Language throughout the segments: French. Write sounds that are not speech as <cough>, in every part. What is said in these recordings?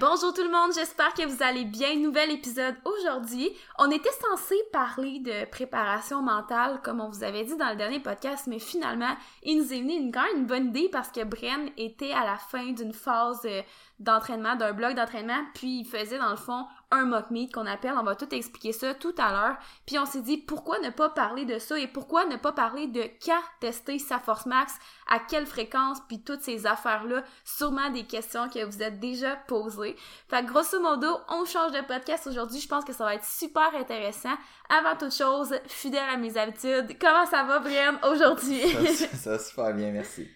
Bonjour tout le monde, j'espère que vous allez bien. Nouvel épisode aujourd'hui. On était censé parler de préparation mentale, comme on vous avait dit dans le dernier podcast, mais finalement, il nous est venu une, quand même une bonne idée parce que Bren était à la fin d'une phase euh, d'entraînement, d'un bloc d'entraînement, puis il faisait dans le fond un mock meet qu'on appelle, on va tout expliquer ça tout à l'heure. Puis on s'est dit pourquoi ne pas parler de ça et pourquoi ne pas parler de quand tester sa force max, à quelle fréquence, puis toutes ces affaires-là, sûrement des questions que vous êtes déjà posées. Fait que grosso modo, on change de podcast aujourd'hui, je pense que ça va être super intéressant. Avant toute chose, fidèle à mes habitudes, comment ça va Brian aujourd'hui? ça, <laughs> ça va super bien, merci.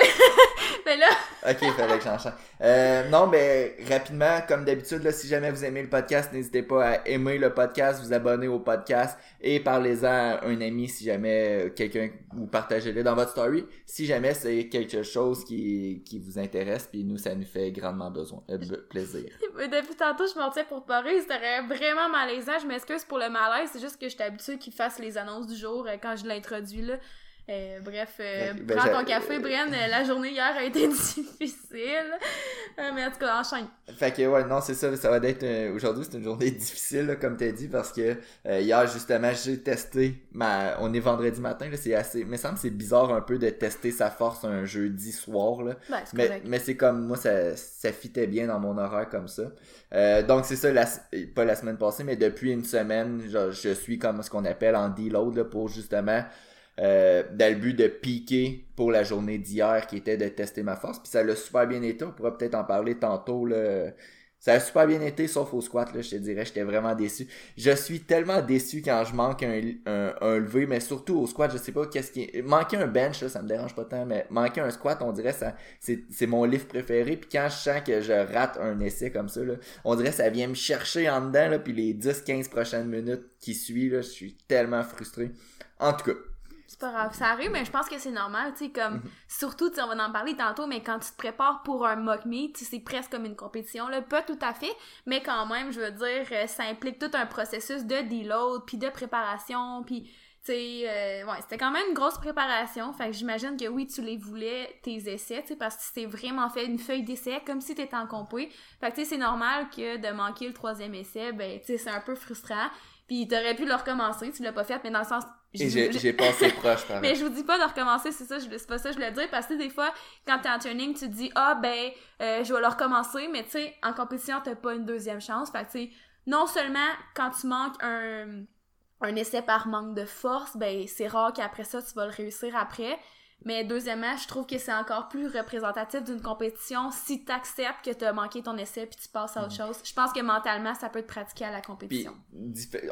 <laughs> mais là. ok, fallait que j'enchaîne. Euh, non, mais rapidement, comme d'habitude, là, si jamais vous aimez le podcast, n'hésitez pas à aimer le podcast, vous abonner au podcast et parlez-en à un ami si jamais euh, quelqu'un vous partagez-le dans votre story. Si jamais c'est quelque chose qui, qui vous intéresse, puis nous, ça nous fait grandement besoin, euh, plaisir. <laughs> Depuis tantôt, je m'en tiens pour parler, c'était vraiment malaisant. Je m'excuse pour le malaise, c'est juste que je suis habituée qu'ils fassent les annonces du jour euh, quand je l'introduis là. Euh, bref, euh, ben, prends ton café, Brian. Euh, la journée hier a été <laughs> difficile. mais en tout cas, enchaîne. Fait que, ouais, non, c'est ça. Ça va être. Aujourd'hui, c'est une journée <laughs> difficile, là, comme t'as dit, parce que hier, justement, j'ai testé. Ma... On est vendredi matin, là. C'est assez. Mais semble c'est bizarre un peu de tester sa force un jeudi soir, là. Ben, mais, mais c'est comme moi, ça, ça fitait bien dans mon horaire comme ça. donc, c'est ça, la... pas la semaine passée, mais depuis une semaine, je, je suis comme ce qu'on appelle en deload, là, pour justement euh, dans le but de piquer pour la journée d'hier qui était de tester ma force. Puis ça l'a super bien été. On pourra peut-être en parler tantôt. Là. Ça a super bien été, sauf au squat, là, je te dirais, j'étais vraiment déçu. Je suis tellement déçu quand je manque un, un, mais surtout au squat, je sais pas qu'est-ce qui... Manquer un bench, là, ça me dérange pas tant, mais manquer un squat, on dirait ça c'est mon livre préféré. Puis quand je sens que je rate un essai comme ça, là, on dirait ça vient me chercher en dedans, là, puis les 10-15 prochaines minutes qui suivent, là, je suis tellement frustré. En tout cas, pas grave, ça arrive, mais je pense que c'est normal, tu sais, comme, mhm. surtout, tu on va en parler tantôt, mais quand tu te prépares pour un mock meet, c'est presque comme une compétition, là, pas tout à fait, mais quand même, je veux dire, euh, ça implique tout un processus de deload, puis de préparation, puis, tu sais, euh, ouais, c'était quand même une grosse préparation, fait que j'imagine que oui, tu les voulais, tes essais, tu sais, parce que tu t'es vraiment fait une feuille d'essai, comme si t'étais en compé, fait que, tu sais, c'est normal que de manquer le troisième essai, ben, tu sais, c'est un peu frustrant, puis t'aurais pu le recommencer, tu l'as pas fait, mais dans le sens, et j'ai passé <laughs> proche, par Mais je vous dis pas de recommencer, c'est ça, c'est pas ça que je voulais dire, parce que des fois, quand t'es en training, tu te dis, ah, ben, euh, je vais le recommencer, mais tu sais, en compétition, t'as pas une deuxième chance. Fait que, tu sais, non seulement quand tu manques un, un essai par manque de force, ben, c'est rare qu'après ça, tu vas le réussir après. Mais deuxièmement, je trouve que c'est encore plus représentatif d'une compétition si tu acceptes que tu as manqué ton essai puis tu passes à autre chose. Je pense que mentalement, ça peut être pratiqué à la compétition.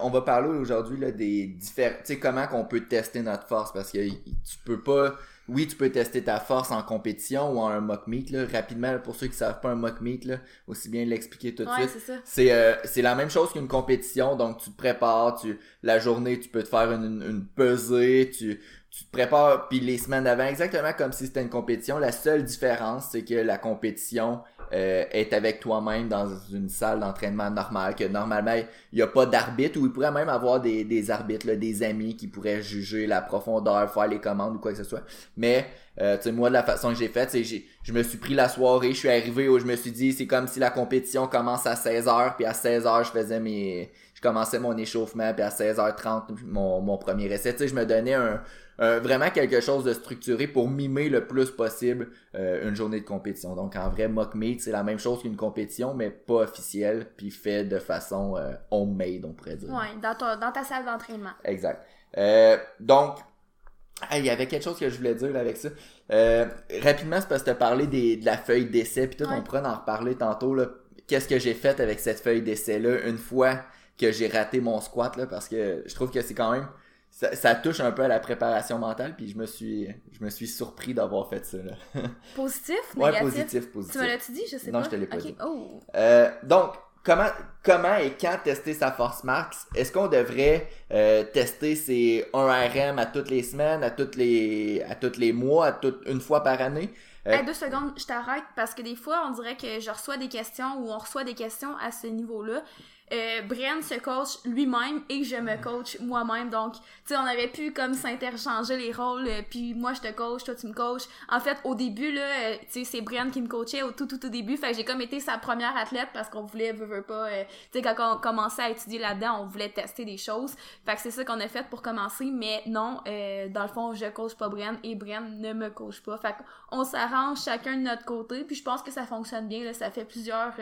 on va parler aujourd'hui des différents... Tu sais, comment qu'on peut tester notre force parce que tu peux pas... Oui, tu peux tester ta force en compétition ou en un mock meet. Là. Rapidement, pour ceux qui savent pas un mock meet, là, aussi bien l'expliquer tout de ouais, suite. C'est euh, c'est la même chose qu'une compétition. Donc, tu te prépares, tu la journée, tu peux te faire une, une pesée, tu tu te prépares, puis les semaines d'avant, exactement comme si c'était une compétition. La seule différence, c'est que la compétition euh, est avec toi-même dans une salle d'entraînement normale, que normalement, il n'y a pas d'arbitre, ou il pourrait même avoir des, des arbitres, là, des amis qui pourraient juger la profondeur, faire les commandes ou quoi que ce soit. Mais, euh, tu sais, moi, de la façon que j'ai faite, je me suis pris la soirée, je suis arrivé où je me suis dit, c'est comme si la compétition commence à 16h, puis à 16h, je faisais mes... Je commençais mon échauffement, puis à 16h30, mon, mon premier essai. Tu sais, je me donnais un euh, vraiment quelque chose de structuré pour mimer le plus possible euh, une journée de compétition. Donc en vrai, mock meet, c'est la même chose qu'une compétition, mais pas officielle, puis fait de façon euh, homemade, on pourrait dire. Ouais, dans, dans ta salle d'entraînement. Exact. donc, il y avait quelque chose que je voulais dire avec ça. rapidement, c'est parce que tu parlé des, de la feuille d'essai, puis tout, on pourrait en reparler tantôt. Là. Qu'est-ce que j'ai fait avec cette feuille d'essai-là une fois que j'ai raté mon squat, là, parce que je trouve que c'est quand même ça, touche un peu à la préparation mentale, puis je me suis, je me suis surpris d'avoir fait ça. Là. <laughs> Positif, négatif? Ouais, positif, positif. Tu me l'as-tu dit? Je sais pas. Non, je te l'ai pas dit. Oh. Euh, donc, comment, comment et quand tester sa force max? Est-ce qu'on devrait euh, tester ses 1 RM à toutes les semaines, à toutes les, à toutes les mois, à toute, une fois par année? Euh, deux secondes, je t'arrête parce que des fois, on dirait que je reçois des questions ou on reçoit des questions à ce niveau-là. Euh, Bren se coach lui-même et je me coach moi-même. Donc, tu sais, on avait pu comme s'interchanger les rôles, euh, puis moi je te coach, toi tu me coaches. En fait, au début, là, euh, tu sais, c'est Bren qui me coachait au tout, tout, au début. Fait que j'ai comme été sa première athlète parce qu'on voulait, veut, veut pas, tu sais, quand on commençait à étudier là-dedans, on voulait tester des choses. Fait que c'est ça qu'on a fait pour commencer, mais non, dans le fond, je coach pas Bren et Bren ne me coach pas. Fait qu'on s'arrange chacun de notre côté, puis je pense que ça fonctionne bien, là. Ça fait plusieurs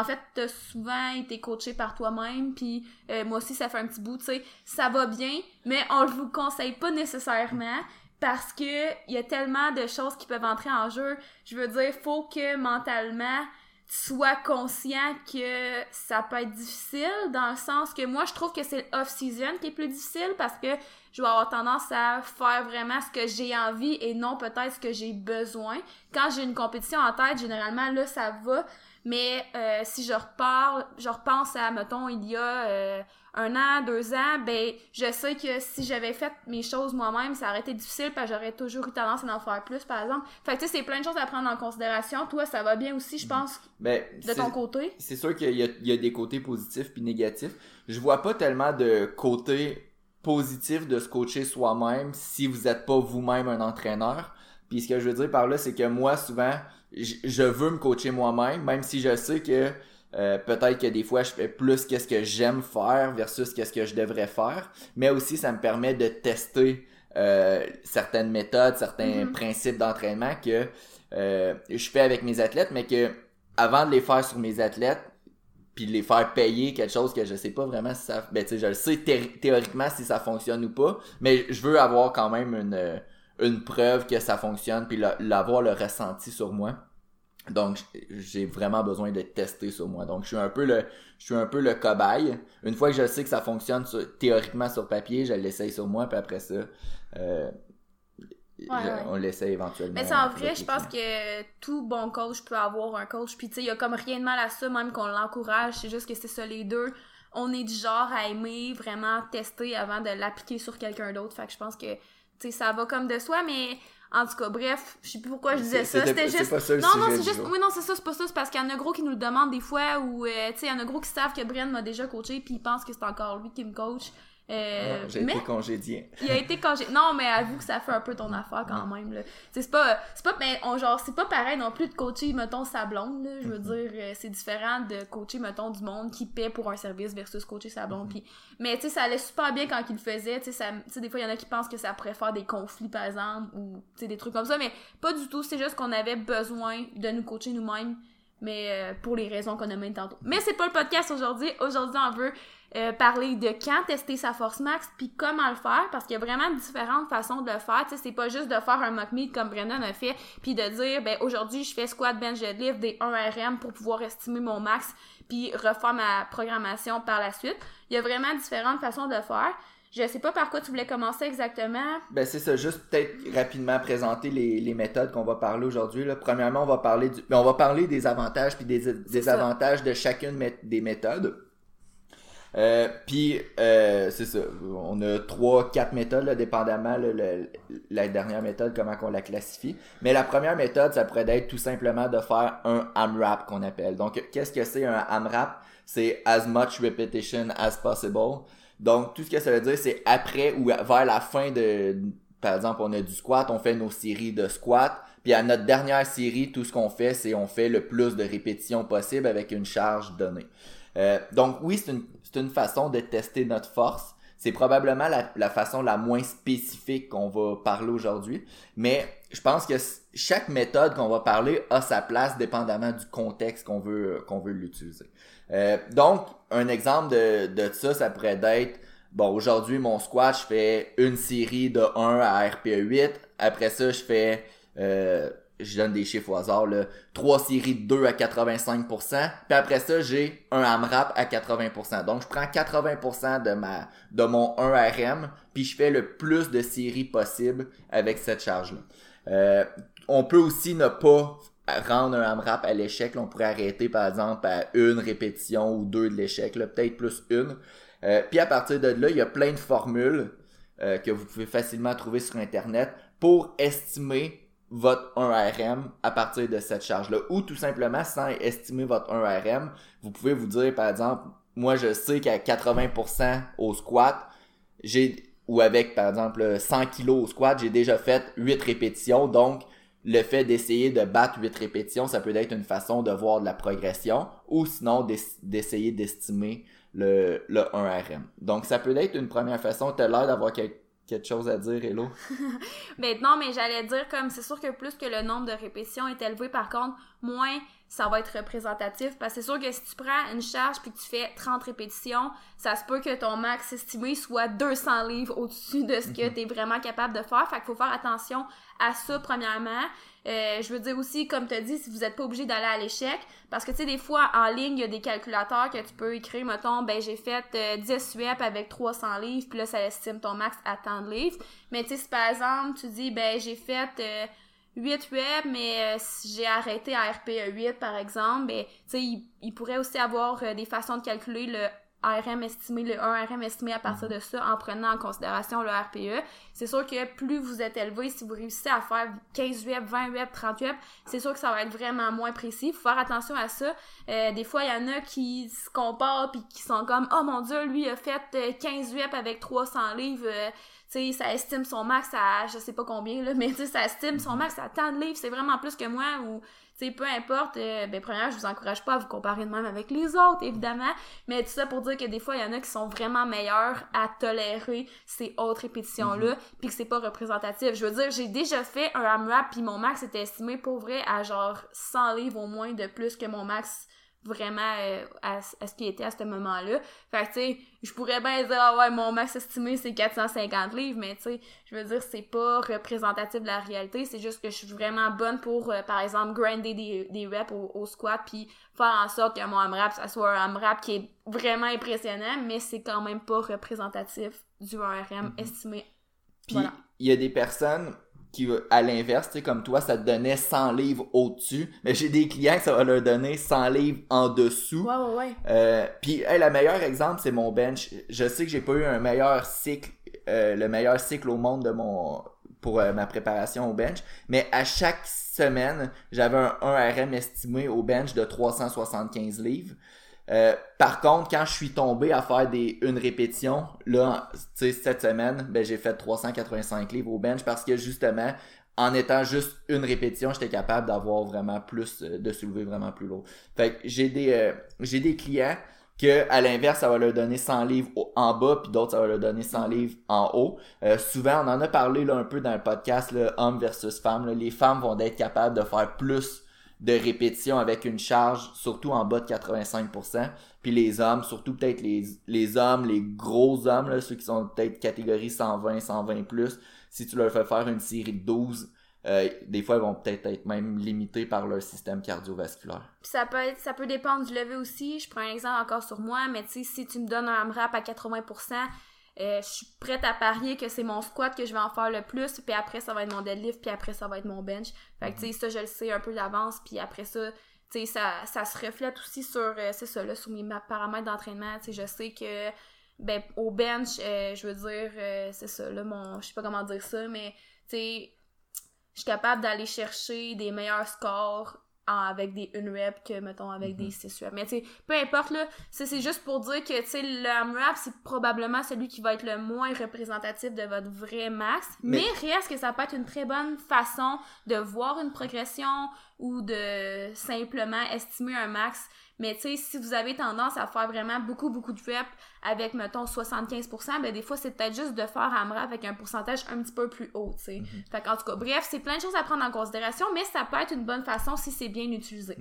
en fait, t'as souvent été coaché par toi-même, puis euh, moi aussi, ça fait un petit bout, tu sais, ça va bien, mais on le vous conseille pas nécessairement parce que il y a tellement de choses qui peuvent entrer en jeu. Je veux dire, faut que mentalement, sois conscient que ça peut être difficile, dans le sens que moi, je trouve que c'est l'off-season qui est plus difficile parce que je vais avoir tendance à faire vraiment ce que j'ai envie et non peut-être ce que j'ai besoin. Quand j'ai une compétition en tête, généralement, là, ça va. Mais euh, si je repars, je repense à, mettons, il y a euh, un an, deux ans, ben je sais que si j'avais fait mes choses moi-même, ça aurait été difficile parce que j'aurais toujours eu tendance à en faire plus, par exemple. Fait que tu sais, c'est plein de choses à prendre en considération. Toi, ça va bien aussi, je pense, ben, de ton côté? C'est sûr qu'il y, y, a des côtés positifs puis négatifs. Je vois pas tellement de côté positif de se coacher soi-même si vous n'êtes pas vous-même un entraîneur. Puis ce que je veux dire par là, c'est que moi, souvent, je veux me coacher moi-même, même si je sais que euh, peut-être que des fois je fais plus qu'est-ce que j'aime faire versus qu'est-ce que je devrais faire, mais aussi ça me permet de tester euh, certaines méthodes, certains mm-hmm. principes d'entraînement que euh, je fais avec mes athlètes, mais que avant de les faire sur mes athlètes, puis les faire payer quelque chose que je sais pas vraiment si ça, ben tu sais, je le sais théoriquement si ça fonctionne ou pas, mais je veux avoir quand même une une preuve que ça fonctionne, puis l'avoir le ressenti sur moi. Donc j'ai vraiment besoin de tester sur moi. Donc je suis un peu le je suis un peu le cobaye. Une fois que je sais que ça fonctionne théoriquement sur papier, je l'essaye sur moi puis après ça euh, on l'essaye éventuellement. Mais c'est en vrai, je pense que tout bon coach peut avoir un coach puis tu sais il y a comme rien de mal à ça même qu'on l'encourage, c'est juste que c'est ça les deux. On est du genre à aimer vraiment tester avant de l'appliquer sur quelqu'un d'autre. Fait que je pense que ça va comme de soi, mais en tout cas, bref, je sais plus pourquoi je disais ça. C'était juste. non, non, c'est juste. Oui, non, c'est ça, c'est pas ça. C'est parce qu'il y en a gros qui nous le demandent des fois, ou, euh, tu sais, il y en a gros qui savent que Brian m'a déjà coaché, puis ils pensent que c'est encore lui qui me coach. Euh, j'ai été congédié. il a été congédié. Non, mais avoue que ça fait un peu ton affaire quand même. C'est pas, c'est pas, mais on, genre, c'est pas pareil non plus de coacher, mettons, sa blonde. Là, je veux mm-hmm. dire, euh, c'est différent de coacher, mettons, du monde qui paie pour un service versus coacher sa blonde. Mm mais tu sais, ça allait super bien quand il le faisait. Tu sais, des fois, il y en a qui pensent que ça pourrait faire des conflits, par exemple, ou des trucs comme ça. Mais pas du tout. C'est juste qu'on avait besoin de nous coacher nous-mêmes mais euh, pour les raisons qu'on a même tantôt. Mais c'est pas le podcast aujourd'hui. Aujourd'hui, on veut euh, parler de quand tester sa force max puis comment le faire parce qu'il y a vraiment différentes façons de le faire. Tu sais, c'est pas juste de faire un mock meet comme Brendan a fait puis de dire ben aujourd'hui je fais squat bench deadlift des 1 RM pour pouvoir estimer mon max puis refaire ma programmation par la suite. Il y a vraiment différentes façons de le faire. Je sais pas par quoi tu voulais commencer exactement. Ben c'est ça, juste peut-être rapidement présenter les, les méthodes qu'on va parler aujourd'hui. Premièrement, on va parler du, ben, on va parler des avantages puis des désavantages de chacune des méthodes. Euh, puis euh, c'est ça, on a trois, quatre méthodes, là, dépendamment la dernière méthode, comment qu'on la classifie. Mais la première méthode, ça pourrait être tout simplement de faire un AMRAP qu'on appelle. Donc, qu'est-ce que c'est un AMRAP? C'est as much repetition as possible. Donc, tout ce que ça veut dire, c'est après ou vers la fin de, par exemple, on a du squat, on fait nos séries de squat. Puis à notre dernière série, tout ce qu'on fait, c'est on fait le plus de répétitions possible avec une charge donnée. Euh, donc oui, c'est une, une, façon de tester notre force. C'est probablement la, la, façon la moins spécifique qu'on va parler aujourd'hui. Mais je pense que chaque méthode qu'on va parler a sa place dépendamment du contexte qu'on veut, qu'on veut l'utiliser. Euh, donc, un exemple de, de ça, ça pourrait être, bon, aujourd'hui, mon squat, je fais une série de 1 à RPE 8. Après ça, je fais, euh, je donne des chiffres au hasard, là, 3 séries de 2 à 85%. Puis après ça, j'ai un AMRAP à 80%. Donc, je prends 80% de ma, de mon 1 RM, puis je fais le plus de séries possible avec cette charge-là. Euh, on peut aussi ne pas rendre un AMRAP à l'échec, on pourrait arrêter par exemple à une répétition ou deux de l'échec, peut-être plus une. Euh, puis à partir de là, il y a plein de formules euh, que vous pouvez facilement trouver sur Internet pour estimer votre 1RM à partir de cette charge-là. Ou tout simplement, sans estimer votre 1RM, vous pouvez vous dire, par exemple, moi, je sais qu'à 80% au squat, j'ai ou avec par exemple 100 kilos au squat, j'ai déjà fait 8 répétitions. Donc, le fait d'essayer de battre 8 répétitions, ça peut être une façon de voir de la progression ou sinon d'essayer d'estimer le, le 1RM. Donc, ça peut être une première façon. Tu as l'air d'avoir quelque chose à dire, Hello? <laughs> ben non, mais j'allais dire comme c'est sûr que plus que le nombre de répétitions est élevé, par contre, moins ça va être représentatif. Parce que c'est sûr que si tu prends une charge puis que tu fais 30 répétitions, ça se peut que ton max estimé soit 200 livres au-dessus de ce que mhm. tu es vraiment capable de faire. Fait qu'il faut faire attention à ça, premièrement. Euh, je veux dire aussi, comme tu as dit, si vous n'êtes pas obligé d'aller à l'échec, parce que tu sais, des fois, en ligne, il y a des calculateurs que tu peux écrire, mettons, ben j'ai fait 10 euh, reps avec 300 livres, puis là, ça estime ton max à tant de livres. Mais tu sais, si par exemple, tu dis, ben j'ai fait... Euh, 8 reps, mais j'ai arrêté à RPE 8, par exemple, ben, tu sais, il, pourrait aussi avoir des façons de calculer le RM estimé, le 1 RM estimé à partir de ça en prenant en considération le RPE. C'est sûr que plus vous êtes élevé, si vous réussissez à faire 15 web, 20 web, 30 web, c'est sûr que ça va être vraiment moins précis. Faut faire attention à ça. Euh, des fois, il y en a qui se comparent puis qui sont comme « Oh mon Dieu, lui a fait 15 web avec 300 livres. Euh, tu sais, ça estime son max à je sais pas combien, là, mais tu sais, ça estime son max à tant de livres, c'est vraiment plus que moi, ou sais, peu importe, euh, ben, premièrement, je vous encourage pas à vous comparer de même avec les autres, évidemment, mais tout ça pour dire que des fois, il y en a qui sont vraiment meilleurs à tolérer ces autres répétitions-là, mhm. puis que c'est pas représentatif. Je veux dire, j'ai déjà fait un AMRAP, puis mon max était estimé pour vrai à genre 100 livres au moins de plus que mon max vraiment euh, à, ce qui était à ce moment-là. Fait que, tu sais, je pourrais bien dire, ah ouais, mon max estimé, c'est 450 livres, mais tu sais, je veux dire, c'est pas représentatif de la réalité, c'est juste que je suis vraiment bonne pour, euh, par exemple, grinder des, des reps au, squat, puis faire en sorte que mon AMRAP, ça soit un AMRAP qui est vraiment impressionnant, mais c'est quand même pas représentatif du 1RM mm-hmm. estimé. Puis, il y a des personnes qui, à l'inverse, tu sais, comme toi, ça te donnait 100 livres au-dessus. Mais j'ai des clients que ça va leur donner 100 livres en dessous. Ouais, ouais, ouais. Euh, puis, hey, le meilleur exemple, c'est mon bench. Je sais que j'ai pas eu un meilleur cycle, euh, le meilleur cycle au monde de mon, pour euh, ma préparation au bench. Mais à chaque semaine, j'avais un 1 RM estimé au bench de 375 livres. Euh, par contre, quand je suis tombé à faire des une répétition, là, cette semaine, ben, j'ai fait 385 livres au bench parce que justement, en étant juste une répétition, j'étais capable d'avoir vraiment plus, euh, de soulever vraiment plus lourd. Fait que j'ai des, euh, j'ai des clients que à l'inverse, ça va leur donner 100 livres en bas, puis d'autres, ça va leur donner 100 livres en haut. souvent, on en a parlé là, un peu dans le podcast, là, homme versus femme. les femmes vont être capables de faire plus de répétition avec une charge, surtout en bas de 85%. Puis les hommes, surtout peut-être les, les hommes, les gros hommes, là, ceux qui sont peut-être catégorie 120, 120 plus, si tu leur fais faire une série de 12, euh, des fois, ils vont peut-être être même limités par leur système cardiovasculaire. ça peut être, ça peut dépendre du lever aussi. Je prends un exemple encore sur moi, mais tu sais, si tu me donnes un AMRAP à 80%, euh, je suis prête à parier que c'est mon squat que je vais en faire le plus, puis après ça va être mon deadlift, puis après ça va être mon bench. Fait que tu sais, ça je le sais un peu d'avance, puis après ça, tu sais, ça, ça se reflète aussi sur, euh, c'est ça là, sur mes paramètres d'entraînement. Tu sais, je sais que, ben, au bench, euh, je veux dire, c'est ça là, mon, je sais pas comment dire ça, mais tu sais, je suis capable d'aller chercher des meilleurs scores avec des une rep que mettons avec des 6 mhm. reps. Mais tu sais, peu importe là, c'est juste pour dire que tu sais le AMRAP c'est probablement celui qui va être le moins représentatif de votre vrai max, mais, mais reste que ça peut être une très bonne façon de voir une progression ou de simplement estimer un max mais tu sais, si vous avez tendance à faire vraiment beaucoup, beaucoup de reps avec, mettons, 75%, ben des fois, c'est peut-être juste de faire AMRAP avec un pourcentage un petit peu plus haut, tu sais. Mm Fait qu'en tout cas, bref, c'est plein de choses à prendre en considération, mais ça peut être une bonne façon si c'est bien utilisé.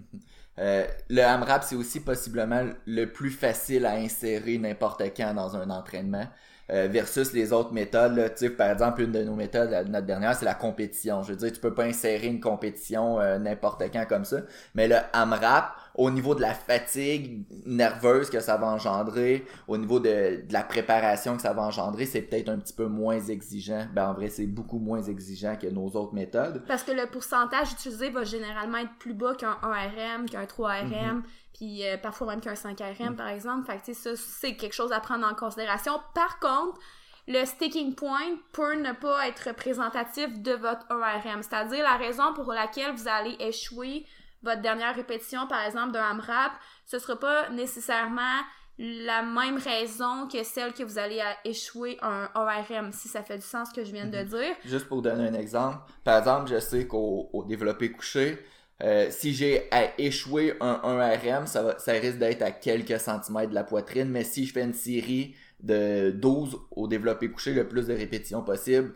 Euh, le AMRAP, c'est aussi possiblement le plus facile à insérer n'importe quand dans un entraînement. Euh, versus les autres méthodes. Là, par exemple, une de nos méthodes, notre dernière, c'est la compétition. Je veux dire, tu peux pas insérer une compétition euh, n'importe quand comme ça. Mais le AMRAP, au niveau de la fatigue nerveuse que ça va engendrer, au niveau de, de la préparation que ça va engendrer, c'est peut-être un petit peu moins exigeant. Ben en vrai, c'est beaucoup moins exigeant que nos autres méthodes. Parce que le pourcentage utilisé va généralement être plus bas qu'un 1RM, qu'un 3RM puis euh, parfois même qu'un 5RM, mm. par exemple. Fait que, ça, c'est quelque chose à prendre en considération. Par contre, le sticking point peut ne pas être représentatif de votre 1RM. C'est-à-dire la raison pour laquelle vous allez échouer votre dernière répétition, par exemple, d'un AMRAP, ce sera pas nécessairement la même raison que celle que vous allez échouer un ORM, si ça fait du sens ce que je viens de Mhm. dire. Juste pour donner un exemple, par exemple, je sais qu'au au développé couché, euh, si j'ai à échouer un 1RM, ça, va, ça risque d'être à quelques centimètres de la poitrine, mais si je fais une série de 12 au développé couché, le plus de répétitions possible,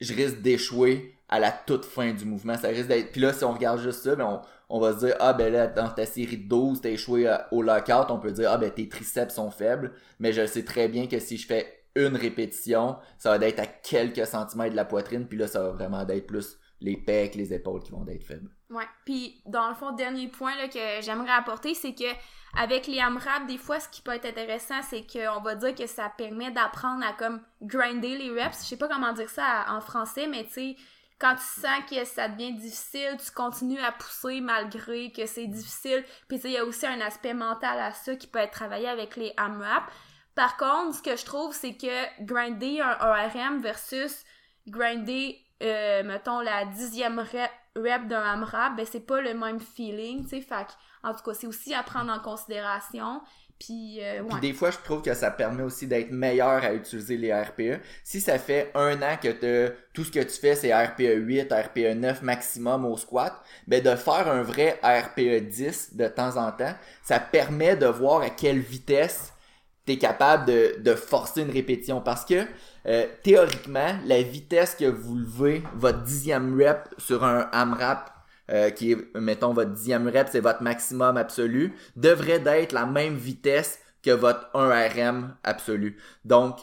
je risque d'échouer à la toute fin du mouvement. Ça risque d'être. Puis là, si on regarde juste ça, ben on, on va se dire Ah ben là, dans ta série de 12, t'as échoué au lockout, on peut dire Ah ben tes triceps sont faibles. Mais je sais très bien que si je fais une répétition, ça va être à quelques centimètres de la poitrine, puis là, ça va vraiment d'être plus les pecs, les épaules qui vont être faibles. Ouais. Puis dans le fond, dernier point là, que j'aimerais apporter, c'est que avec les AMRAP, des fois, ce qui peut être intéressant, c'est qu'on va dire que ça permet d'apprendre à comme grinder les reps. Je sais pas comment dire ça en français, mais tu sais, quand tu sens que ça devient difficile, tu continues à pousser malgré que c'est difficile. Puis il y a aussi un aspect mental à ça qui peut être travaillé avec les AMRAP. Par contre, ce que je trouve, c'est que grinder un ORM versus grinder, euh, mettons, la dixième rep, d'un AMRAP, ben c'est pas le même feeling, tu sais. Fait en tout cas, c'est aussi à prendre en considération. Puis, euh, ouais. Puis des fois, je trouve que ça permet aussi d'être meilleur à utiliser les RPE. Si ça fait un an que tout ce que tu fais, c'est RPE 8, RPE 9 maximum au squat, ben de faire un vrai RPE 10 de temps en temps, ça permet de voir à quelle vitesse tu es capable de, de forcer une répétition. Parce que euh, théoriquement, la vitesse que vous levez votre dixième rep sur un AMRAP euh, qui est, mettons, votre dixième rep, c'est votre maximum absolu, devrait d'être la même vitesse que votre 1RM absolu. Donc,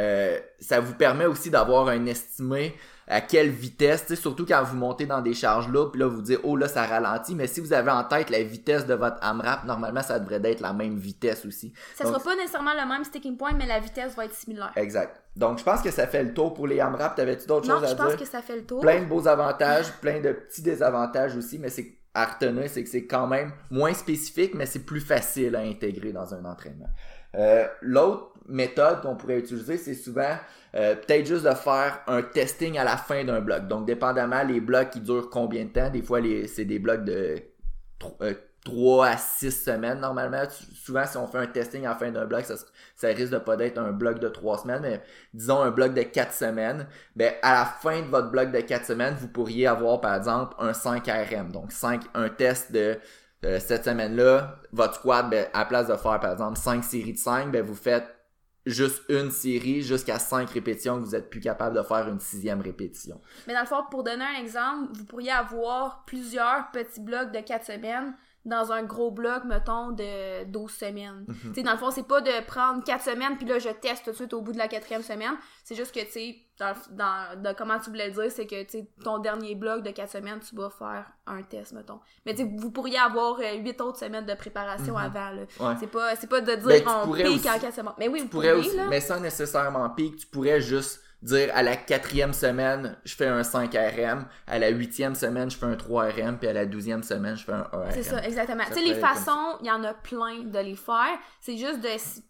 euh, ça vous permet aussi d'avoir un estimé à quelle vitesse, surtout quand vous montez dans des charges là, puis là vous dites oh là ça ralentit, mais si vous avez en tête la vitesse de votre AMRAP, normalement ça devrait être la même vitesse aussi. Ça Donc, sera pas nécessairement le même sticking point, mais la vitesse va être similaire. Exact. Donc je pense que ça fait le tour pour les AMRAP. T'avais-tu d'autres Non, choses je à pense dire? que ça fait le tour. Plein de beaux avantages, plein de petits désavantages aussi, mais c'est à retenir, c'est que c'est quand même moins spécifique, mais c'est plus facile à intégrer dans un entraînement. Euh, L'autre méthode qu'on pourrait utiliser, c'est souvent euh, peut-être juste de faire un testing à la fin d'un bloc. Donc, dépendamment les blocs qui durent combien de temps, des fois c'est des blocs de 3 à 6 semaines normalement. Souvent, si on fait un testing à la fin d'un bloc, ça, ça risque de pas d'être un bloc de 3 semaines, mais disons un bloc de 4 semaines. Ben, à la fin de votre bloc de 4 semaines, vous pourriez avoir par exemple un 5 RM. Donc 5, un test de euh, cette semaine-là, votre squat, ben, à la place de faire par exemple 5 séries de 5, ben, vous faites juste une série jusqu'à 5 répétitions que vous êtes plus capable de faire une sixième répétition. Mais dans le fond, pour donner un exemple, vous pourriez avoir plusieurs petits blocs de 4 semaines dans un gros bloc, mettons, de 12 semaines. Mhm. Tu sais, dans le fond, c'est pas de prendre 4 semaines, puis là, je teste tout de suite au bout de la quatrième semaine. C'est juste que, tu sais, dans, dans, de comment tu voulais le dire, c'est que, tu sais, ton dernier bloc de 4 semaines, tu vas faire un test, mettons. Mais, tu sais, vous pourriez avoir 8 autres semaines de préparation Mhm. avant, là. Ouais. C'est pas, pas de dire Ben, tu on pique aussi- en 4 semaines. Mais oui, vous Tu pourrais pourriez, aussi, là. mais sans nécessairement pique, tu pourrais juste dire à la quatrième semaine, je fais un 5 RM, à la huitième semaine, je fais un 3 RM, puis à la douzième semaine, je fais un 1 RM. C'est ça, exactement. Tu sais, les façons, il y en a plein de les faire. C'est juste de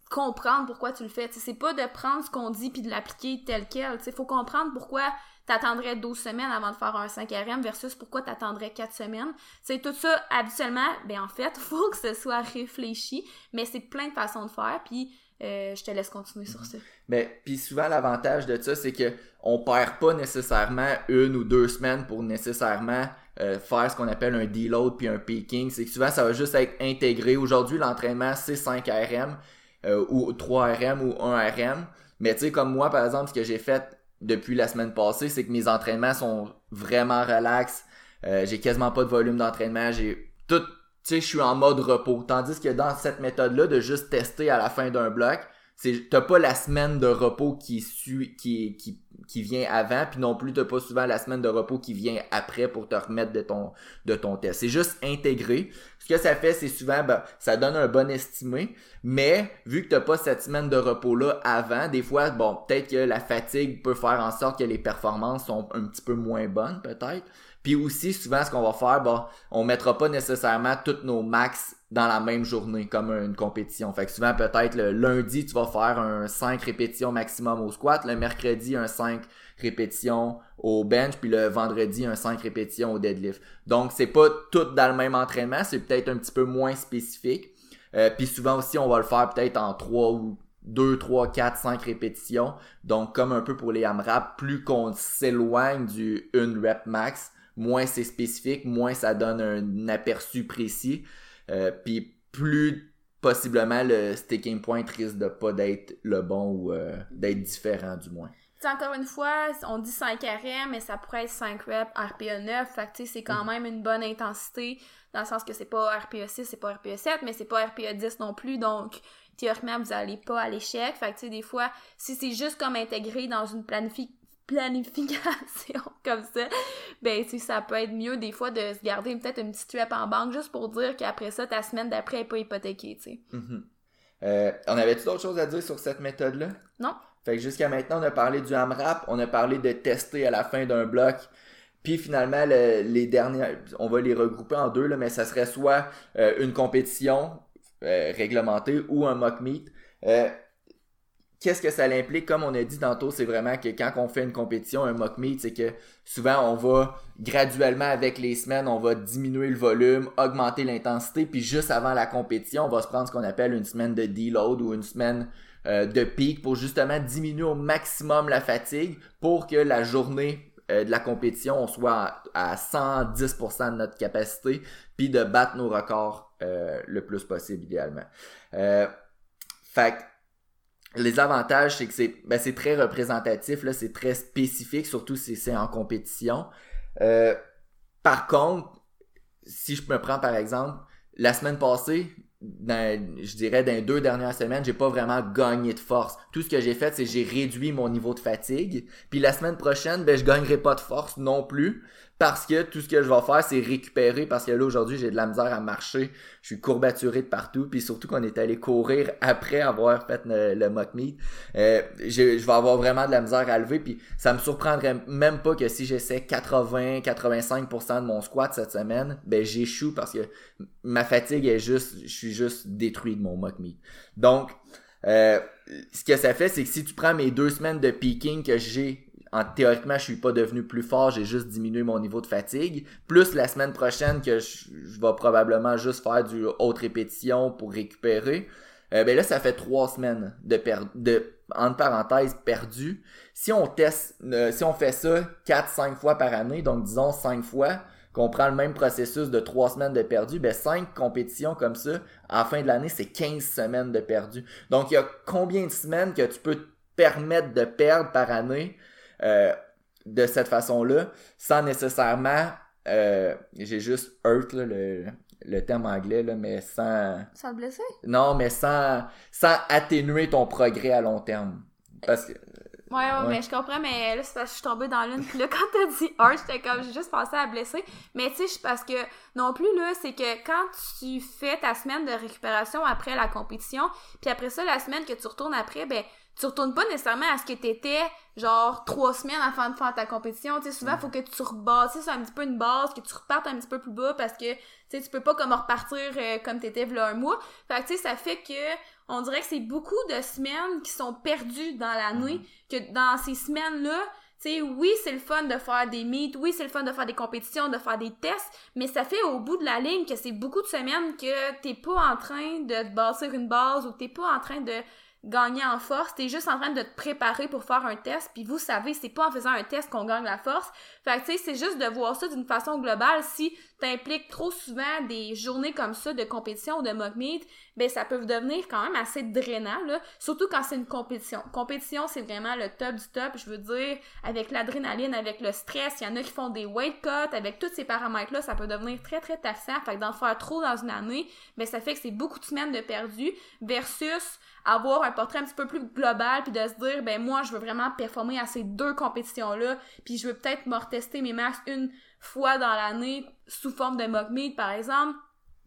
comprendre pourquoi tu le fais. Tu sais, c'est pas de prendre ce qu'on dit puis de l'appliquer tel quel. Tu sais, faut comprendre pourquoi t'attendrais 12 semaines avant de faire un 5 RM versus pourquoi t'attendrais 4 semaines. C'est tout ça, habituellement, ben en fait, <laughs> faut que ce soit réfléchi, mais c'est plein de façons de faire, puis euh, je te laisse continuer sur ça. Mais puis souvent l'avantage de ça, c'est que on perd pas nécessairement une ou deux semaines pour nécessairement euh, faire ce qu'on appelle un deload puis un peaking. C'est que souvent ça va juste être intégré. Aujourd'hui, l'entraînement c'est 5 RM euh, ou 3 RM ou 1 RM. Mais tu sais, comme moi, par exemple, ce que j'ai fait depuis la semaine passée, c'est que mes entraînements sont vraiment relax. J'ai quasiment pas de volume d'entraînement. J'ai tout, tu sais, je suis en mode repos. Tandis que dans cette méthode-là, de juste tester à la fin d'un bloc, t'as pas la semaine de repos qui suit qui qui qui vient avant puis non plus t'as pas souvent la semaine de repos qui vient après pour te remettre de ton de ton test c'est juste intégré ce que ça fait c'est souvent ben, ça donne un bon estimé mais vu que t'as pas cette semaine de repos là avant des fois bon peut-être que la fatigue peut faire en sorte que les performances sont un petit peu moins bonnes peut-être puis aussi, souvent, ce qu'on va faire, bon, on mettra pas nécessairement toutes nos max dans la même journée, comme une compétition. Fait que souvent, peut-être le lundi, tu vas faire un 5 répétitions maximum au squat, le mercredi, un 5 répétitions au bench, puis le vendredi, un 5 répétitions au deadlift. Donc, c'est pas tout dans le même entraînement, c'est peut-être un petit peu moins spécifique. Euh, puis souvent aussi, on va le faire peut-être en 3 ou 2, 3, 4, 5 répétitions. Donc, comme un peu pour les AMRAP, plus qu'on s'éloigne du 1 rep max, moins c'est spécifique, moins ça donne un aperçu précis. Euh, puis plus possiblement le sticking point risque de pas d'être le bon ou euh, d'être différent du moins. T'sais, encore une fois, on dit 5 RM, mais ça pourrait être 5 reps RPE 9. Fait que c'est quand même une bonne intensité, dans le sens que c'est pas RPE 6, c'est pas RPE 7, mais c'est pas RPE 10 non plus. Donc, théoriquement, vous allez pas à l'échec. Fait que, tu sais, des fois, si c'est juste comme intégré dans une planification <laughs> comme ça, ben tu ça peut être mieux des fois de se garder peut-être une petite rep en banque juste pour dire qu'après ça, ta semaine d'après est pas hypothéquée, tu sais. Mm-hmm. Euh, on avait-tu d'autres choses à dire sur cette méthode-là? Non. Fait que jusqu'à maintenant, on a parlé du AMRAP, on a parlé de tester à la fin d'un bloc, puis finalement, les dernières, on va les regrouper en deux, là, mais ça serait soit euh, une compétition euh, réglementée ou un mock meet. Qu'est-ce que ça implique? Comme on a dit tantôt, c'est vraiment que quand on fait une compétition, un mock meet, c'est que souvent on va graduellement avec les semaines, on va diminuer le volume, augmenter l'intensité, puis juste avant la compétition, on va se prendre ce qu'on appelle une semaine de deload ou une semaine euh, de pic pour justement diminuer au maximum la fatigue pour que la journée euh, de la compétition, on soit à, 110% de notre capacité, puis de battre nos records euh, le plus possible idéalement. fait les avantages, c'est que c'est ben, très représentatif, là, c'est très spécifique, surtout si c'est en compétition. Euh, par contre, si je me prends par exemple, la semaine passée, je dirais dans les deux dernières semaines, j'ai pas vraiment gagné de force. Tout ce que j'ai fait, c'est j'ai réduit mon niveau de fatigue. Puis la semaine prochaine, ben je gagnerai pas de force non plus parce que tout ce que je vais faire, c'est récupérer parce que là aujourd'hui, j'ai de la misère à marcher, je suis courbaturé de partout, puis surtout qu'on est allé courir <laughs> après avoir fait le, mock meet, euh, je, vais avoir vraiment de la misère à lever, puis ça me surprendrait même pas que si j'essaie 80-85% de mon squat cette semaine, ben j'échoue parce que ma fatigue est juste, je suis juste détruit de mon mock meet. Donc euh, ce que ça fait, c'est que si tu prends mes deux semaines de peaking que j'ai en théoriquement, je suis pas devenu plus fort, j'ai juste diminué mon niveau de fatigue. Plus la semaine prochaine que je, vais probablement juste faire du haute répétition pour récupérer. Euh, ben là, ça fait trois semaines de per de entre parenthèses perdu. Si on teste, euh, si on fait ça 4-5 fois par année, donc disons 5 fois, qu'on prend le même processus de 3 semaines de perdu, ben 5 compétitions comme ça, à la fin de l'année, c'est 15 semaines de perdu. Donc il y a combien de semaines que tu peux te permettre de perdre par année? Euh, de cette façon-là, sans nécessairement, euh, j'ai juste hurt le, le terme anglais, là, mais sans... Sans blesser? Non, mais sans, sans atténuer ton progrès à long terme. Parce que... Ouais, ouais, mais je comprends, mais là, c'est parce que je suis tombée dans l'une. Puis là, <laughs> quand t'as dit hurt, j'étais comme, j'ai juste pensé à blesser. Mais tu sais, parce que non plus, là, c'est que quand tu fais ta semaine de récupération après la compétition, puis après ça, la semaine que tu retournes après, ben, tu retournes pas nécessairement à ce que t'étais genre trois semaines avant de faire ta compétition. Tu sais souvent faut que tu rebasses c'est un petit peu une base que tu repartes un petit peu plus bas parce que tu sais tu peux pas comme repartir euh, comme t'étais là un mois. Fait que tu sais ça fait que on dirait que c'est beaucoup de semaines qui sont perdues dans l'année que dans ces semaines là tu sais oui c'est le fun de faire des meets oui c'est le fun de faire des compétitions de faire des tests mais ça fait au bout de la ligne que c'est beaucoup de semaines que t'es pas en train de te bâtir une base ou t'es pas en train de gagner en force, t'es juste en train de te préparer pour faire un test, puis vous savez, c'est pas en faisant un test qu'on gagne la force. Fait que tu sais, c'est juste de voir ça d'une façon globale. Si t'impliques trop souvent des journées comme ça de compétition ou de mock meet, ben ça peut devenir quand même assez drainant, là. Surtout quand c'est une compétition. Compétition, c'est vraiment le top du top. Je veux dire, avec l'adrénaline, avec le stress, il y en a qui font des weight cuts, avec tous ces paramètres-là, ça peut devenir très très taxant. Fait que d'en faire trop dans une année, ben ça fait que c'est beaucoup de semaines de perdu versus avoir un portrait un petit peu plus global puis de se dire ben moi je veux vraiment performer à ces deux compétitions là puis je veux peut-être me retester mes max une fois dans l'année sous forme de mock meet par exemple.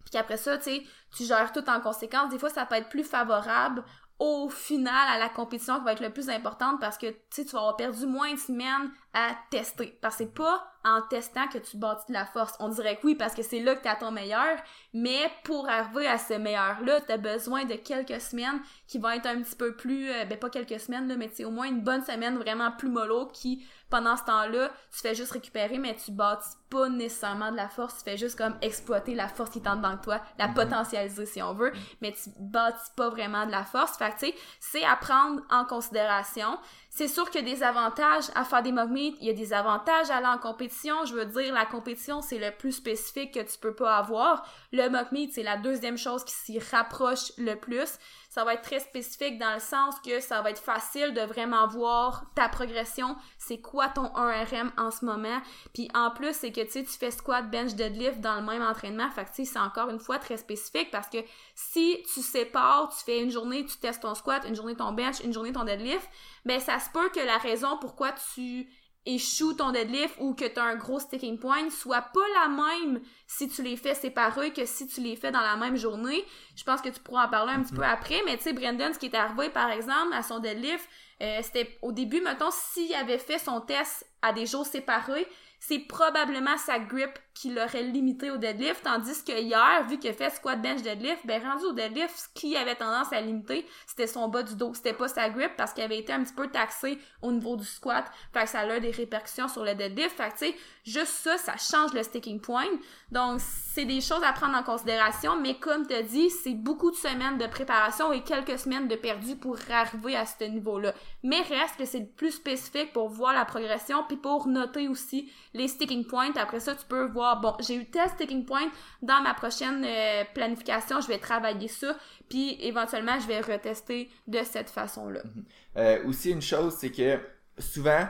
Puis après ça tu sais tu gères tout en conséquence. Des fois ça peut être plus favorable au final à la compétition qui va être le plus importante parce que tu vas avoir perdu moins de semaines à tester. Parce que c'est pas en testant que tu bâtis de la force. On dirait que oui, parce que c'est là que tu as ton meilleur, mais pour arriver à ce meilleur-là, tu as besoin de quelques semaines qui vont être un petit peu plus, euh, ben pas quelques semaines, là, mais c'est au moins une bonne semaine vraiment plus mollo qui, pendant ce temps-là, tu fais juste récupérer, mais tu bâtis pas nécessairement de la force, tu fais juste comme exploiter la force qui est en dedans de toi, la mhm. potentialiser si on veut, mais tu bâtis pas vraiment de la force. Fait que tu sais, c'est à prendre en considération. C'est sûr qu'il y a des avantages à faire des mock il y a des avantages à aller en compétition. Je veux dire, la compétition, c'est le plus spécifique que tu peux pas avoir. Le mock meet, c'est la deuxième chose qui s'y rapproche le plus ça va être très spécifique dans le sens que ça va être facile de vraiment voir ta progression, c'est quoi ton 1RM en ce moment? Puis en plus, c'est que tu fais squat, bench, deadlift dans le même entraînement. Fait c'est encore une fois très spécifique parce que si tu sépares, tu fais une journée, tu testes ton squat, une journée ton bench, une journée ton deadlift, ben ça se peut que la raison pourquoi tu échoue ton deadlift ou que tu as un gros sticking point soit pas la même si tu les fais séparés que si tu les fais dans la même journée. Je pense que tu pourras en parler un petit peu mhm. après, mais tu sais, Brendan, ce qui est arrivé, par exemple, à son deadlift, euh, c'était au début, mettons, s'il avait fait son test à des jours séparés, c'est probablement sa grip qui l'aurait limité au deadlift, tandis que hier, vu qu'il fait squat bench deadlift, ben rendu au deadlift, ce qui avait tendance à limiter, c'était son bas du dos, c'était pas sa grip parce qu'il avait été un petit peu taxé au niveau du squat, fait que ça a des répercussions sur le deadlift, fait que tu sais, juste ça, ça change le sticking point, donc c'est des choses à prendre en considération, mais comme tu dit, c'est beaucoup de semaines de préparation et quelques semaines de perdu pour arriver à ce niveau-là, mais reste que c'est plus spécifique pour voir la progression puis pour noter aussi les sticking points, après ça, tu peux voir bon, j'ai eu tel sticking point, dans ma prochaine euh, planification, je vais travailler ça, puis éventuellement, je vais retester de cette façon-là. Mhm. Euh, aussi, une chose, c'est que souvent,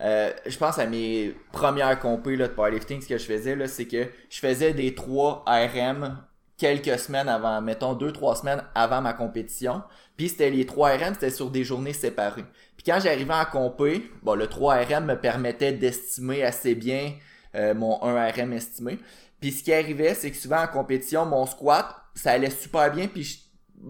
euh, je pense à mes premières compés de powerlifting, ce que je faisais, c'est que je faisais des 3 RM quelques semaines avant, mettons 2-3 semaines avant ma compétition. Puis c'était les 3 RM, c'était sur des journées séparées. Puis quand j'arrivais en compé, bon, le 3 RM me permettait d'estimer assez bien euh, mon 1RM estimé. Puis ce qui arrivait, c'est que souvent en compétition, mon squat, ça allait super bien, puis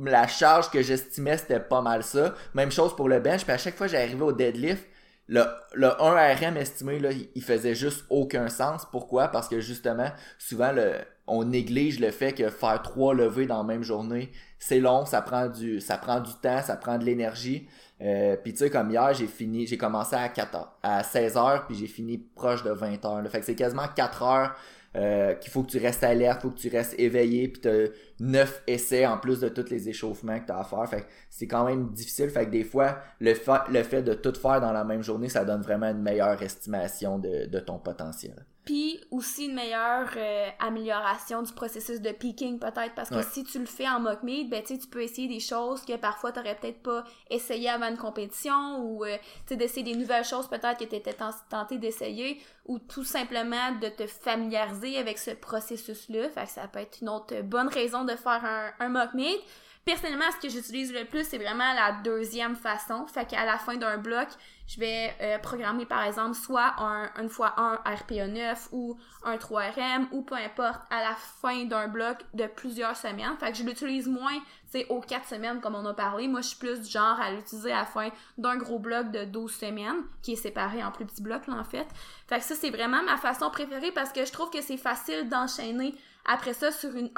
la charge que j'estimais, c'était pas mal ça. Même chose pour le bench, puis à chaque fois j'arrivais au deadlift, le, le 1RM estimé, là, il faisait juste aucun sens. Pourquoi? Parce que justement, souvent, le, on néglige le fait que faire trois levées dans la même journée, c'est long, ça prend du, ça prend du temps, ça prend de l'énergie. Euh, puis tu sais, comme hier, j'ai fini, j'ai commencé à 4 à 16 heures, puis j'ai fini proche de 20 heures. Là. Fait que c'est quasiment 4 heures euh, qu'il faut que tu restes alerte, faut que tu restes éveillé, puis t'as 9 essais en plus de tous les échauffements que tu as à faire. Fait c'est quand même difficile. Fait que des fois, le fait, de tout faire dans la même journée, ça donne vraiment une meilleure estimation de ton potentiel puis aussi une meilleure euh, amélioration du processus de peaking peut-être parce que si tu le fais en mock meet ben tu peux essayer des choses que parfois tu peut-être pas essayé avant une compétition ou euh, tu sais d'essayer des nouvelles choses peut-être que tu étais tenté d'essayer ou tout simplement de te familiariser avec ce processus là fait que ça peut être une autre bonne raison de faire un, un mock meet personnellement ce que j'utilise le plus c'est vraiment la deuxième façon fait qu'à la fin d'un bloc je vais euh, programmer par exemple soit un une fois un RPA 9 ou un 3RM ou peu importe à la fin d'un bloc de plusieurs semaines. Fait que je l'utilise moins, c'est aux 4 semaines comme on a parlé. Moi, je suis plus du genre à l'utiliser à la fin d'un gros bloc de 12 semaines qui est séparé en plus petits blocs là en fait. Fait que ça c'est vraiment ma façon préférée parce que je trouve que c'est facile d'enchaîner après ça sur une,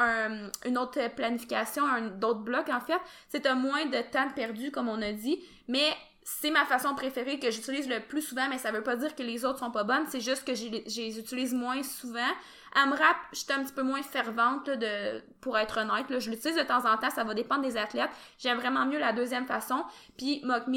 une autre planification, un d'autres blocs en fait. C'est un moins de temps perdu comme on a dit, mais c'est ma façon préférée que j'utilise le plus souvent, mais ça veut pas dire que les autres sont pas bonnes, c'est juste que je les utilise moins souvent. AMRAP, j'étais un petit peu moins fervente de pour être honnête. Là, je l'utilise de temps en temps, ça va dépendre des athlètes. J'aime vraiment mieux la deuxième façon. Puis Mock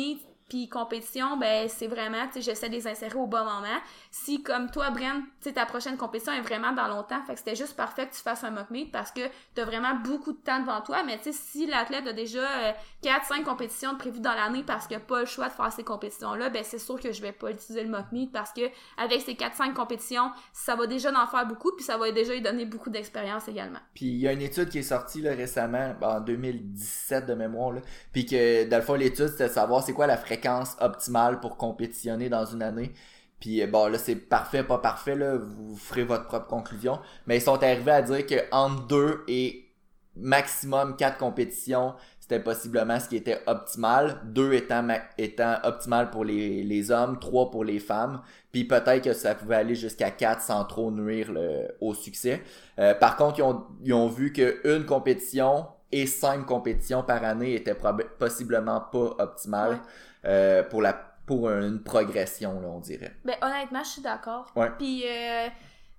puis compétition, ben c'est vraiment, tu sais, j'essaie de les insérer au bon moment. Si comme toi, Bren, tu sais, ta prochaine compétition est vraiment dans longtemps, fait que c'était juste parfait que tu fasses un mock meet parce que t'as vraiment beaucoup de temps devant toi. Mais tu sais, si l'athlète a déjà 4-5 euh, compétitions prévues dans l'année parce qu'il n'a pas le choix de faire ces compétitions-là, ben c'est sûr que je vais pas utiliser le mock meet parce que avec ces 4-5 compétitions, ça va déjà en faire beaucoup puis ça va déjà lui donner beaucoup d'expérience également. Puis il y a une étude qui est sortie là, récemment, ben, en 2017 de mémoire, là, puis que dans le fond l'étude c'était de savoir c'est quoi la fréquence fréquence optimale pour compétitionner dans une année. Puis euh, bon là c'est parfait, pas parfait, là, vous ferez votre propre conclusion. Mais ils sont arrivés à dire que entre deux et maximum quatre compétitions, c'était possiblement ce qui était optimal, deux étant, étant optimal pour les, les hommes, trois pour les femmes, puis peut-être que ça pouvait aller jusqu'à quatre sans trop nuire au succès. Euh, par contre, ils ont, ils ont vu qu'une compétition et cinq compétitions par année étaient possiblement pas optimales euh, pour la pour une progression, là, on dirait. Ben, honnêtement, je suis d'accord. Ouais. Puis, euh,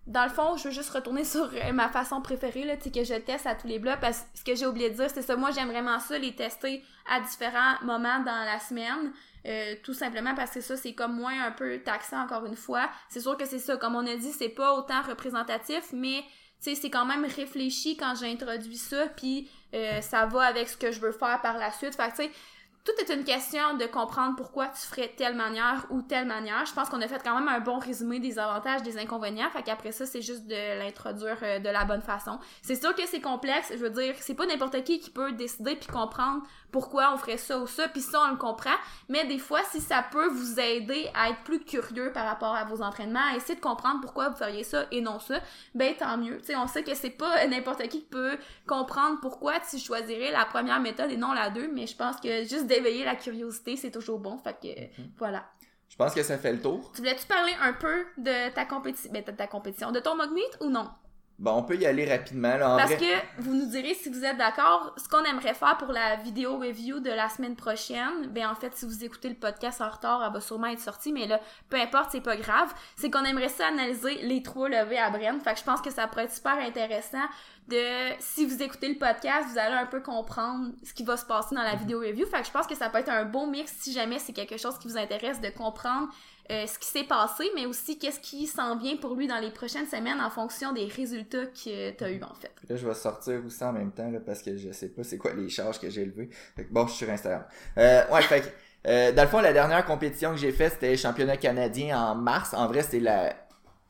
dans le fond, je veux juste retourner <laughs> sur euh, ma façon préférée, là, que je teste à tous les blocs, parce que ce que j'ai oublié de dire, c'est ça, moi, j'aime vraiment ça, les tester à différents moments dans la semaine, euh, tout simplement parce que ça, c'est comme moins un peu taxant, encore une fois. C'est sûr que c'est ça, comme on a dit, c'est pas autant représentatif, mais, tu sais, c'est quand même réfléchi quand j'ai introduit ça, puis ça va avec ce que je veux faire par la suite. Fait que, tu sais, tout est une question de comprendre pourquoi tu ferais telle manière ou telle manière. Je pense qu'on a fait quand même un bon résumé des avantages, des inconvénients. Fait qu'après ça, c'est juste de l'introduire euh, de la bonne façon. C'est sûr que c'est complexe. Je veux dire, c'est pas n'importe qui qui peut décider puis comprendre pourquoi on ferait ça ou ça, puis ça, on le comprend. Mais des fois, si ça peut vous aider à être plus curieux par rapport à vos entraînements, à essayer de comprendre pourquoi vous feriez ça et non ça, ben tant mieux. Tu sais, on sait que c'est pas <laughs> n'importe qui qui peut comprendre pourquoi tu choisirais la première méthode et non la deux, mais je pense que juste d'éveiller la curiosité, c'est toujours bon. Fait que, mhm. voilà. Je pense que ça fait le tour. Tu voulais-tu parler un peu de ta compétition, ben, de ta compétition, de ton mug meet ou non? Bon, on peut y aller rapidement. Là, Parce que vous nous direz si vous êtes d'accord, ce qu'on aimerait faire pour la vidéo review de la semaine prochaine, ben en fait, si vous écoutez le podcast en retard, elle va sûrement être sortie, mais là, peu importe, c'est pas grave. C'est qu'on aimerait ça analyser les trois levées à Brent. Fait que je pense que ça pourrait être super intéressant de si vous écoutez le podcast, vous allez un peu comprendre ce qui va se passer dans la vidéo review. Fait que je pense que ça peut être un bon mix si jamais c'est quelque chose qui vous intéresse de comprendre euh, ce qui s'est passé, mais aussi qu'est-ce qui s'en vient pour lui dans les prochaines semaines en fonction des résultats que tu as eu en fait. Là, je vais sortir aussi en même temps là, parce que je sais pas c'est quoi les charges que j'ai élevées. bon, je suis sur Instagram. Euh, ouais, fait que, euh, dans le fond, la dernière compétition que j'ai faite, c'était le championnat canadien en mars. En vrai, c'était la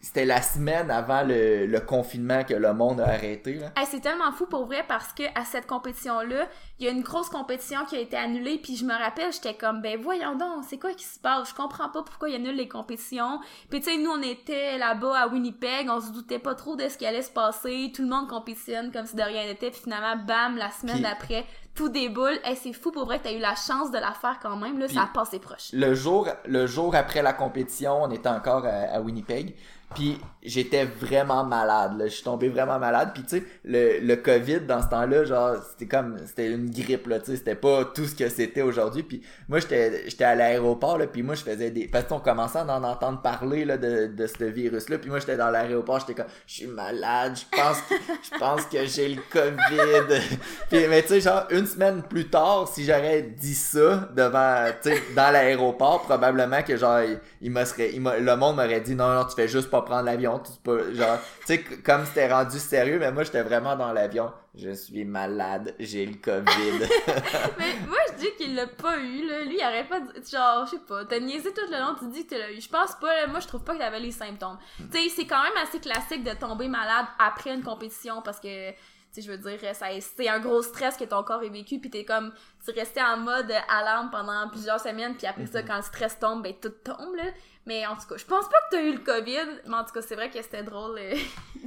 c'était la semaine avant le, le, confinement que le monde a arrêté. Là. c'est tellement fou pour vrai parce que à cette compétition-là, il y a une grosse compétition qui a été annulée, puis je me rappelle, j'étais comme, ben voyons donc, c'est quoi qui se passe? Je comprends pas pourquoi il annule les compétitions. Puis tu sais, nous, on était là-bas à Winnipeg, on se doutait pas trop de ce qui allait se passer, tout le monde compétitionne comme si de rien n'était, puis finalement, bam, la semaine d'après, tout déboule. Hey, c'est fou pour vrai que t'as eu la chance de la faire quand même, là, ça a passé proche. Le jour, le jour après la compétition, on était encore à Winnipeg. Puis j'étais vraiment malade, là. Je suis tombé vraiment malade. Puis tu sais, le, le COVID dans ce temps-là, genre, c'était comme, c'était une grippe, là, tu sais. C'était pas tout ce que c'était aujourd'hui. Puis moi, j'étais, à l'aéroport, là. Puis moi, je faisais des, parce qu'on commençait à en entendre parler, là, de, de ce virus-là. Puis moi, j'étais dans l'aéroport, j'étais comme, je suis malade, je pense, je pense que j'ai le COVID. <laughs> puis, mais tu sais, genre, une semaine plus tard, si j'aurais dit ça devant, tu sais, dans l'aéroport, probablement que genre, il, me serait, le monde m'aurait dit, non, non, tu fais juste pas prendre l'avion, tu peux, genre, tu sais, comme c'était rendu sérieux, mais moi, j'étais vraiment dans l'avion. Je suis malade, j'ai le COVID. <laughs> mais moi, je dis qu'il l'a pas eu, là. Lui, il aurait pas genre, je sais pas, t'as niaisé tout le long, tu dis que tu l'as eu. Je pense pas, moi, je trouve pas qu'il avait les symptômes. Tu sais, c'est quand même assez classique de tomber malade après une compétition parce que tu je veux dire, c'est un gros stress que ton corps ait vécu, puis t'es comme, tu restais en mode alarme pendant plusieurs semaines, puis après ça, mm-hmm. quand le stress tombe, ben tout tombe, là. Mais en tout cas, je pense pas que t'as eu le COVID, mais en tout cas, c'est vrai que c'était drôle. Euh,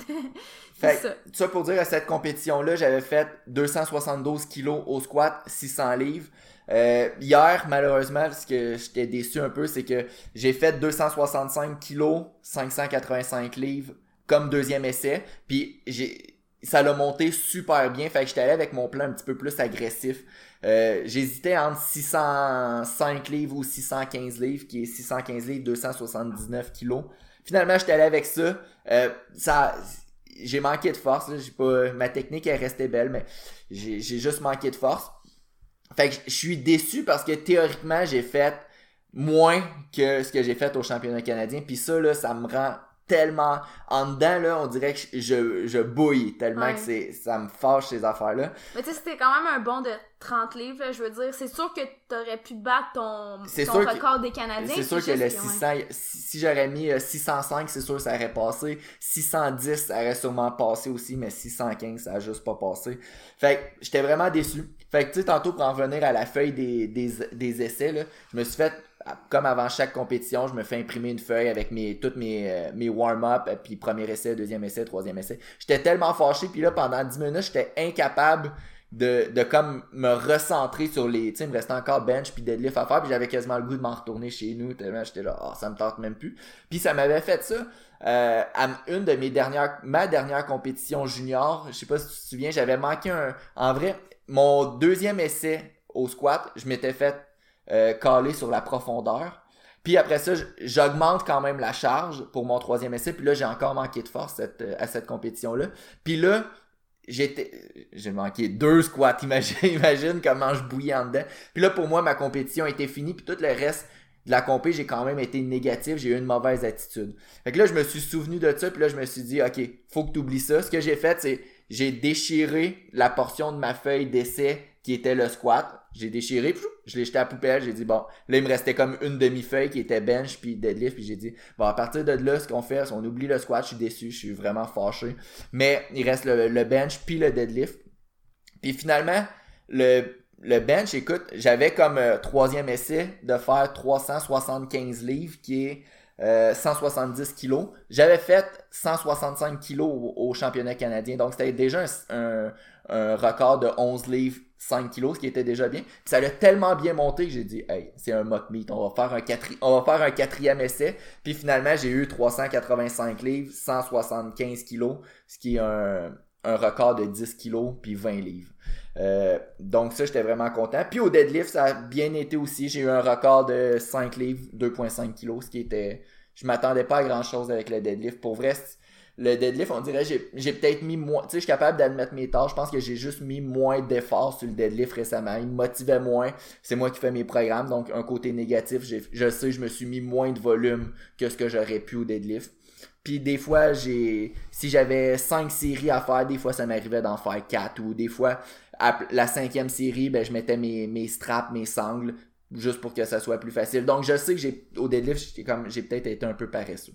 <laughs> fait ça. ça pour dire, à cette compétition-là, j'avais fait 272 kilos au squat, 600 livres. Euh, hier, malheureusement, ce que j'étais déçu un peu, c'est que j'ai fait 265 kilos, 585 livres comme deuxième essai. Puis j'ai ça l'a monté super bien. Fait que j'étais allé avec mon plan un petit peu plus agressif. Euh, j'hésitais entre 605 livres ou 615 livres, qui est 615 livres, 279 kilos. Finalement, j'étais allé avec ça. Euh, j'ai manqué de force. Pas, ma technique est restée belle, mais j'ai juste manqué de force. Fait que je suis déçu parce que théoriquement, j'ai fait moins que ce que j'ai fait au championnat canadien. Puis ça, là, ça me rend tellement en dedans là on dirait que je, je bouille tellement que c'est ça me fâche ces affaires là mais tu sais c'était quand même un bon de 30 livres je veux dire. C'est sûr que t'aurais pu battre ton, ton record des Canadiens c'est sûr que le 600 si, j'aurais mis 605 euh, c'est sûr que ça aurait passé. 610 ça aurait sûrement passé aussi mais 615 ça a juste pas passé. Fait que j'étais vraiment déçu. Fait que tu sais tantôt pour en venir à la feuille des, des, des essais là je me suis fait comme avant chaque compétition, je me fais imprimer une feuille avec mes toutes mes, euh, mes warm-up, euh, puis premier essai, deuxième essai, troisième essai. J'étais tellement fâché, puis là, pendant 10 minutes, j'étais incapable de, de comme me recentrer sur les, tu sais, il me restait encore bench puis deadlift à faire, puis j'avais quasiment le goût de m'en retourner chez nous, tellement j'étais là, oh, ça me tente même plus. Puis ça m'avait fait ça. Euh, à une de mes dernières, ma dernière compétition junior, je sais pas si tu te souviens, j'avais manqué un, en vrai, mon deuxième essai au squat, je m'étais fait euh, caler sur la profondeur. Puis après ça, j'augmente quand même la charge pour mon troisième essai. Puis là, j'ai encore manqué de force euh, à cette compétition-là. Puis là, j'étais j'ai manqué deux squats. <laughs> Imagine imagine comment je bouillais en dedans. Puis là pour moi ma compétition était finie. Puis tout le reste de la compé j'ai quand même été négatif. J'ai eu une mauvaise attitude. Fait que là je me suis souvenu de ça. Puis là je me suis dit ok faut que tu oublies ça. Ce que j'ai fait c'est j'ai déchiré la portion de ma feuille d'essai qui était le squat. J'ai déchiré, je l'ai jeté à la poubelle, j'ai dit bon, là il me restait comme une demi-feuille qui était bench puis deadlift, puis j'ai dit bon à partir de là ce qu'on fait, on oublie le squat, je suis déçu, je suis vraiment fâché, mais il reste le, bench puis le deadlift. Puis finalement le le bench, écoute, j'avais comme euh, troisième essai de faire 375 livres qui est 170 euh, kilos. J'avais fait 165 kilos au, championnat canadien, donc c'était déjà un, un, record de 11 livres 5 kilos, ce qui était déjà bien. Puis ça a tellement bien monté que j'ai dit, hey, c'est un mock meet, on va faire un, quatrième essai. Puis finalement, j'ai eu 385 livres, 175 kilos, ce qui est un, un record de 10 kilos, puis 20 livres. Euh, donc ça, j'étais vraiment content. Puis au deadlift, ça a bien été aussi. J'ai eu un record de 5 livres, 2.5 kilos, ce qui était... Je m'attendais pas à grand-chose avec le deadlift. Pour vrai, le deadlift, on dirait, j'ai peut-être mis moins, tu sais, je suis capable d'admettre mes tâches, je pense que j'ai juste mis moins d'efforts sur le deadlift récemment, il me motivait moins, c'est moi qui fais mes programmes, donc un côté négatif, je sais, je me suis mis moins de volume que ce que j'aurais pu au deadlift. Puis des fois, j'ai si j'avais cinq séries à faire, des fois ça m'arrivait d'en faire quatre ou des fois la cinquième série, ben je mettais mes, mes straps, mes sangles juste pour que ça soit plus facile. Donc je sais que j'ai au deadlift, j'ai comme j'ai peut-être été un peu paresseux.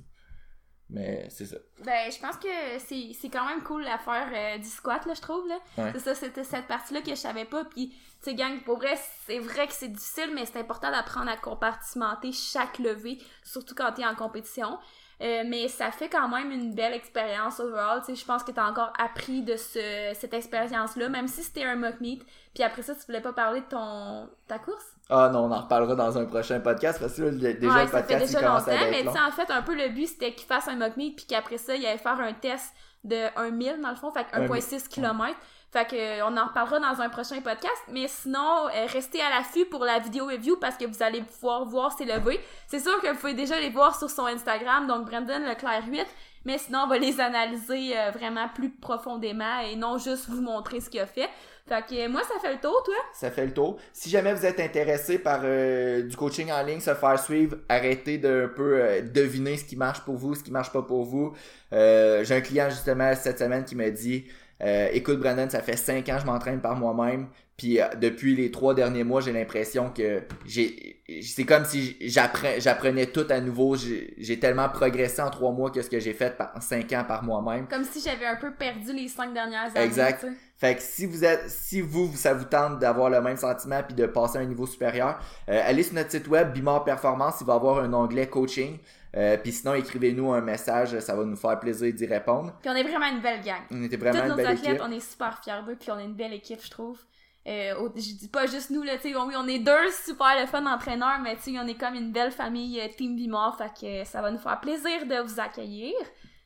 Mais c'est ça. Ben, je pense que c'est quand même cool à faire euh, du squat, là, je trouve. Là. C'est ça, c'était cette partie-là que je savais pas. Puis, tu sais, gang, pour vrai, c'est vrai que c'est difficile, mais c'est important d'apprendre à compartimenter chaque levée, surtout quand tu es en compétition. Euh, mais ça fait quand même une belle expérience overall. Tu sais, je pense que tu as encore appris de ce, cette expérience-là, même si c'était un mock meet. Puis après ça, tu voulais pas parler de ton ta course? Ah non, on en reparlera dans un prochain podcast parce que déjà le podcast fait déjà longtemps, mais tu sais, en fait, un peu le but c'était qu'il fasse un mock meet puis qu'après ça, il allait faire un test de 1000 dans le fond, fait 1.6 km. Fait que euh, on en reparlera dans un prochain podcast. Mais sinon, euh, restez à l'affût pour la vidéo review parce que vous allez pouvoir voir ses levées. C'est sûr que vous pouvez déjà les voir sur son Instagram, donc Brandon Leclerc 8. Mais sinon, on va les analyser euh, vraiment plus profondément et non juste vous montrer ce qu'il a fait. Fait que moi, ça fait le tour, toi? Ça fait le tour. Si jamais vous êtes intéressé par du coaching en ligne, se faire suivre, arrêtez de un peu deviner ce qui marche pour vous, ce qui marche pas pour vous. J'ai un client justement cette semaine qui m'a dit euh, écoute, Brandon, ça fait cinq ans que je m'entraîne par moi-même. Puis euh, depuis les trois derniers mois, j'ai l'impression que j'ai c'est comme si j'apprenais tout à nouveau. J'ai tellement progressé en trois mois que ce que j'ai fait en cinq ans par moi-même. Comme si j'avais un peu perdu les cinq dernières années. Exact. Fait que si vous êtes, si vous, ça vous tente d'avoir le même sentiment puis de passer à un niveau supérieur, euh, allez sur notre site web Bimor Performance, il va avoir un onglet coaching. Euh, puis sinon, écrivez-nous un message, ça va nous faire plaisir d'y répondre. Puis on est vraiment une belle gang. On était vraiment Toutes une nos athlètes, on est super fiers d'eux, puis on est une belle équipe, je trouve. Euh, je dis pas juste nous, là, tu sais, oui, on est deux super le fun entraîneurs, mais tu sais, on est comme une belle famille euh, Team Bimor, fait que ça va nous faire plaisir de vous accueillir.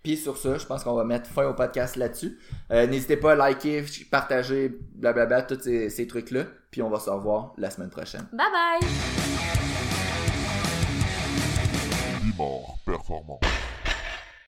Puis sur ça, je pense qu'on va mettre fin au podcast là-dessus. Euh, n'hésitez pas à liker, partager, blablabla, tous ces, ces trucs-là. Puis on va se revoir la semaine prochaine. Bye bye! Bimor performant.